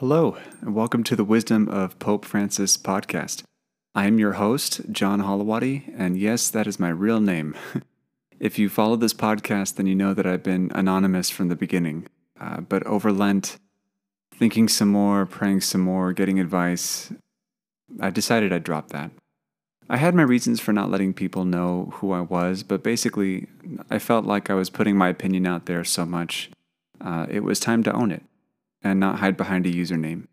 Hello, and welcome to the Wisdom of Pope Francis podcast. I am your host, John Holowati, and yes, that is my real name. if you follow this podcast, then you know that I've been anonymous from the beginning. Uh, but over Lent, thinking some more, praying some more, getting advice, I decided I'd drop that. I had my reasons for not letting people know who I was, but basically, I felt like I was putting my opinion out there so much. Uh, it was time to own it and not hide behind a username.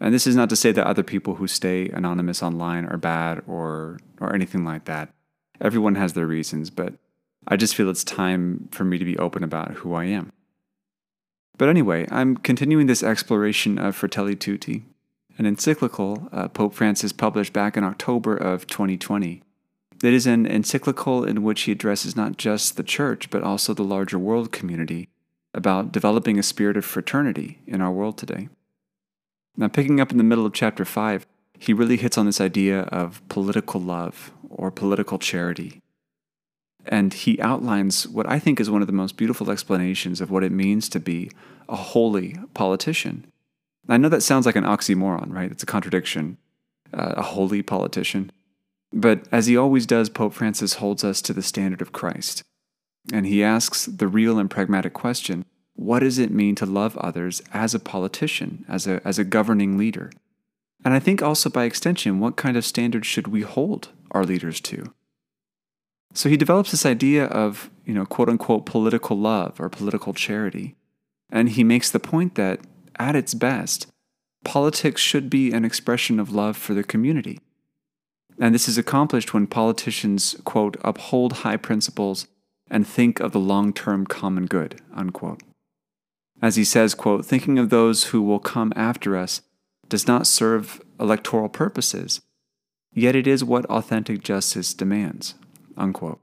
And this is not to say that other people who stay anonymous online are bad or or anything like that. Everyone has their reasons, but I just feel it's time for me to be open about who I am. But anyway, I'm continuing this exploration of Fratelli Tutti, an encyclical uh, Pope Francis published back in October of 2020. It is an encyclical in which he addresses not just the church, but also the larger world community about developing a spirit of fraternity in our world today. Now, picking up in the middle of chapter 5, he really hits on this idea of political love or political charity. And he outlines what I think is one of the most beautiful explanations of what it means to be a holy politician. I know that sounds like an oxymoron, right? It's a contradiction, uh, a holy politician. But as he always does, Pope Francis holds us to the standard of Christ. And he asks the real and pragmatic question what does it mean to love others as a politician, as a, as a governing leader? And I think also by extension, what kind of standards should we hold our leaders to? So he develops this idea of, you know, quote unquote political love or political charity. And he makes the point that, at its best, politics should be an expression of love for the community. And this is accomplished when politicians, quote, uphold high principles and think of the long term common good. Unquote. As he says, quote, thinking of those who will come after us does not serve electoral purposes, yet it is what authentic justice demands. Unquote.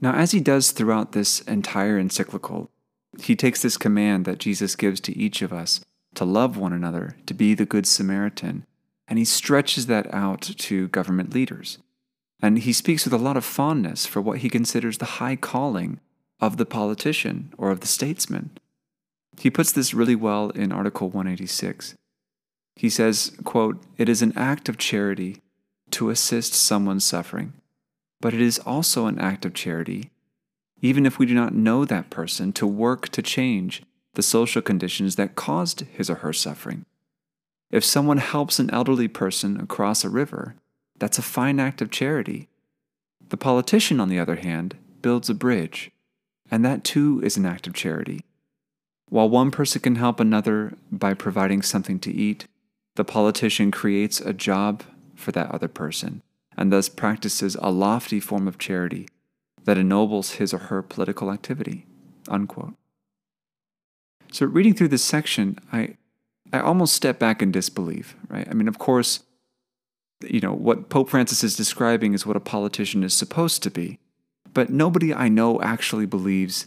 Now, as he does throughout this entire encyclical, he takes this command that Jesus gives to each of us to love one another, to be the Good Samaritan, and he stretches that out to government leaders. And he speaks with a lot of fondness for what he considers the high calling of the politician or of the statesman. He puts this really well in Article 186. He says, quote, It is an act of charity to assist someone suffering, but it is also an act of charity, even if we do not know that person, to work to change the social conditions that caused his or her suffering. If someone helps an elderly person across a river, that's a fine act of charity. The politician, on the other hand, builds a bridge, and that too is an act of charity. While one person can help another by providing something to eat, the politician creates a job for that other person and thus practices a lofty form of charity that ennobles his or her political activity. Unquote. So, reading through this section, I, I almost step back in disbelief, right? I mean, of course, you know, what Pope Francis is describing is what a politician is supposed to be. But nobody I know actually believes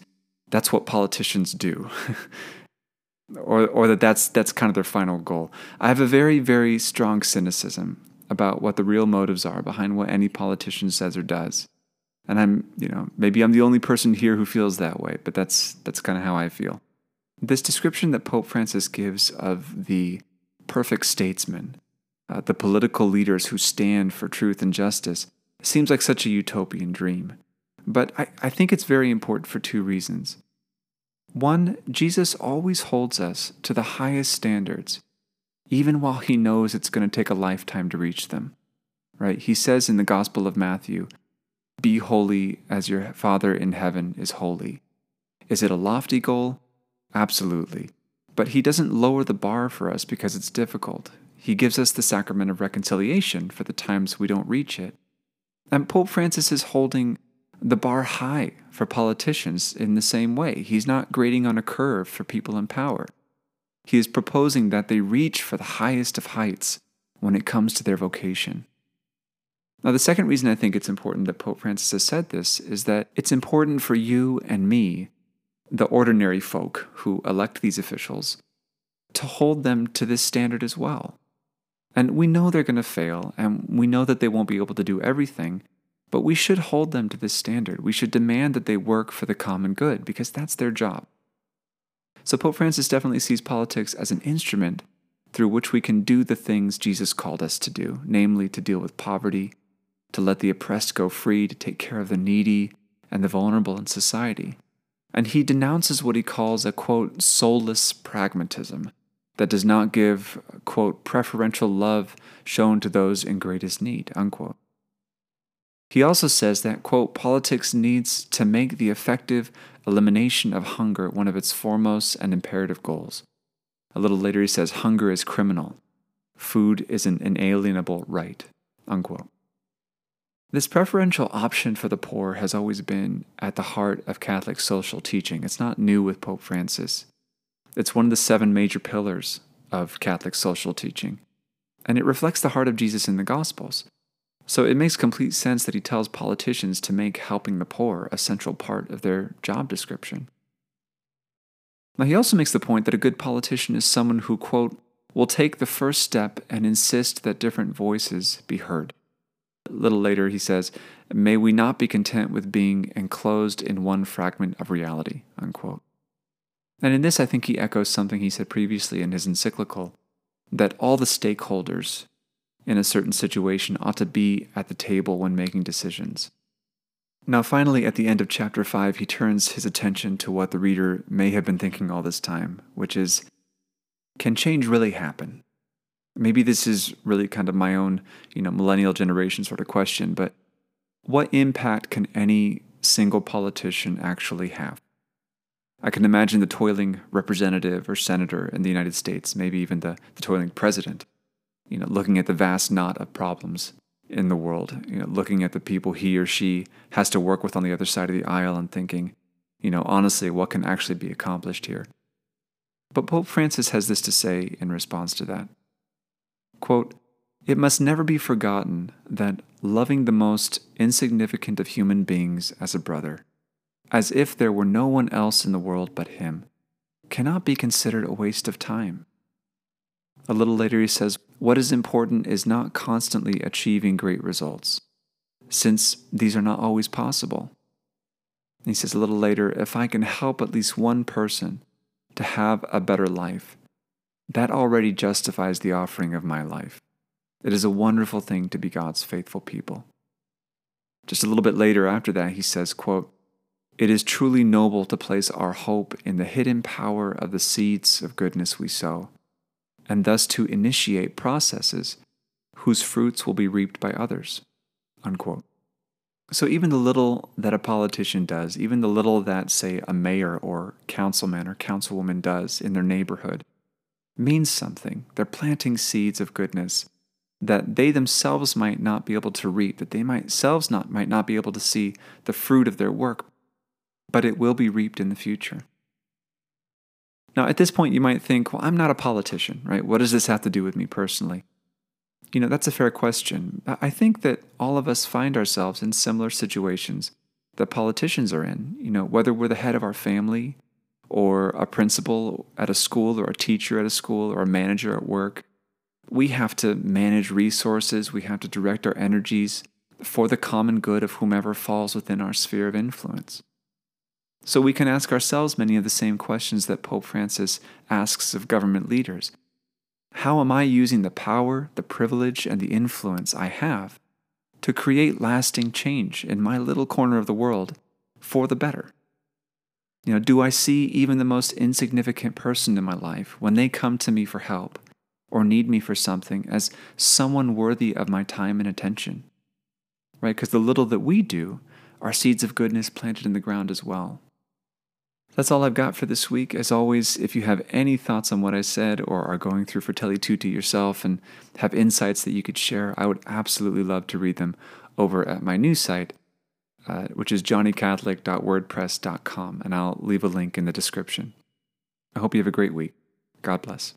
that's what politicians do. or, or that that's, that's kind of their final goal. I have a very, very strong cynicism about what the real motives are behind what any politician says or does. And I'm, you know, maybe I'm the only person here who feels that way, but that's, that's kind of how I feel. This description that Pope Francis gives of the perfect statesman uh, the political leaders who stand for truth and justice seems like such a utopian dream. But I, I think it's very important for two reasons. One, Jesus always holds us to the highest standards, even while he knows it's going to take a lifetime to reach them. Right? He says in the Gospel of Matthew, Be holy as your Father in heaven is holy. Is it a lofty goal? Absolutely. But he doesn't lower the bar for us because it's difficult. He gives us the sacrament of reconciliation for the times we don't reach it. And Pope Francis is holding the bar high for politicians in the same way. He's not grading on a curve for people in power. He is proposing that they reach for the highest of heights when it comes to their vocation. Now, the second reason I think it's important that Pope Francis has said this is that it's important for you and me, the ordinary folk who elect these officials, to hold them to this standard as well. And we know they're going to fail, and we know that they won't be able to do everything, but we should hold them to this standard. We should demand that they work for the common good, because that's their job. So Pope Francis definitely sees politics as an instrument through which we can do the things Jesus called us to do, namely to deal with poverty, to let the oppressed go free, to take care of the needy and the vulnerable in society. And he denounces what he calls a quote, soulless pragmatism that does not give, quote, preferential love shown to those in greatest need, unquote. He also says that, quote, politics needs to make the effective elimination of hunger one of its foremost and imperative goals. A little later, he says, hunger is criminal. Food is an inalienable right, unquote. This preferential option for the poor has always been at the heart of Catholic social teaching. It's not new with Pope Francis. It's one of the seven major pillars of Catholic social teaching, and it reflects the heart of Jesus in the Gospels. So it makes complete sense that he tells politicians to make helping the poor a central part of their job description. Now, he also makes the point that a good politician is someone who, quote, will take the first step and insist that different voices be heard. A little later, he says, May we not be content with being enclosed in one fragment of reality, unquote. And in this, I think he echoes something he said previously in his encyclical that all the stakeholders in a certain situation ought to be at the table when making decisions. Now, finally, at the end of chapter 5, he turns his attention to what the reader may have been thinking all this time, which is can change really happen? Maybe this is really kind of my own, you know, millennial generation sort of question, but what impact can any single politician actually have? I can imagine the toiling representative or senator in the United States, maybe even the, the toiling president, you know, looking at the vast knot of problems in the world, you know, looking at the people he or she has to work with on the other side of the aisle and thinking, you know, honestly, what can actually be accomplished here? But Pope Francis has this to say in response to that. Quote, it must never be forgotten that loving the most insignificant of human beings as a brother, as if there were no one else in the world but him, cannot be considered a waste of time. A little later, he says, What is important is not constantly achieving great results, since these are not always possible. he says a little later, If I can help at least one person to have a better life, that already justifies the offering of my life. It is a wonderful thing to be God's faithful people. Just a little bit later after that, he says, quote, It is truly noble to place our hope in the hidden power of the seeds of goodness we sow and thus to initiate processes whose fruits will be reaped by others. Unquote. So, even the little that a politician does, even the little that, say, a mayor or councilman or councilwoman does in their neighborhood, means something. They're planting seeds of goodness that they themselves might not be able to reap, that they might themselves not, might not be able to see the fruit of their work, but it will be reaped in the future. Now, at this point, you might think, well, I'm not a politician, right? What does this have to do with me personally? You know, that's a fair question. I think that all of us find ourselves in similar situations that politicians are in. You know, whether we're the head of our family, or a principal at a school, or a teacher at a school, or a manager at work, we have to manage resources, we have to direct our energies for the common good of whomever falls within our sphere of influence. So we can ask ourselves many of the same questions that Pope Francis asks of government leaders. How am I using the power, the privilege, and the influence I have to create lasting change in my little corner of the world for the better? You know, do I see even the most insignificant person in my life when they come to me for help or need me for something as someone worthy of my time and attention? Right? Because the little that we do are seeds of goodness planted in the ground as well. That's all I've got for this week. As always, if you have any thoughts on what I said or are going through Fratelli Tutti yourself and have insights that you could share, I would absolutely love to read them over at my new site, uh, which is johnnycatholic.wordpress.com, and I'll leave a link in the description. I hope you have a great week. God bless.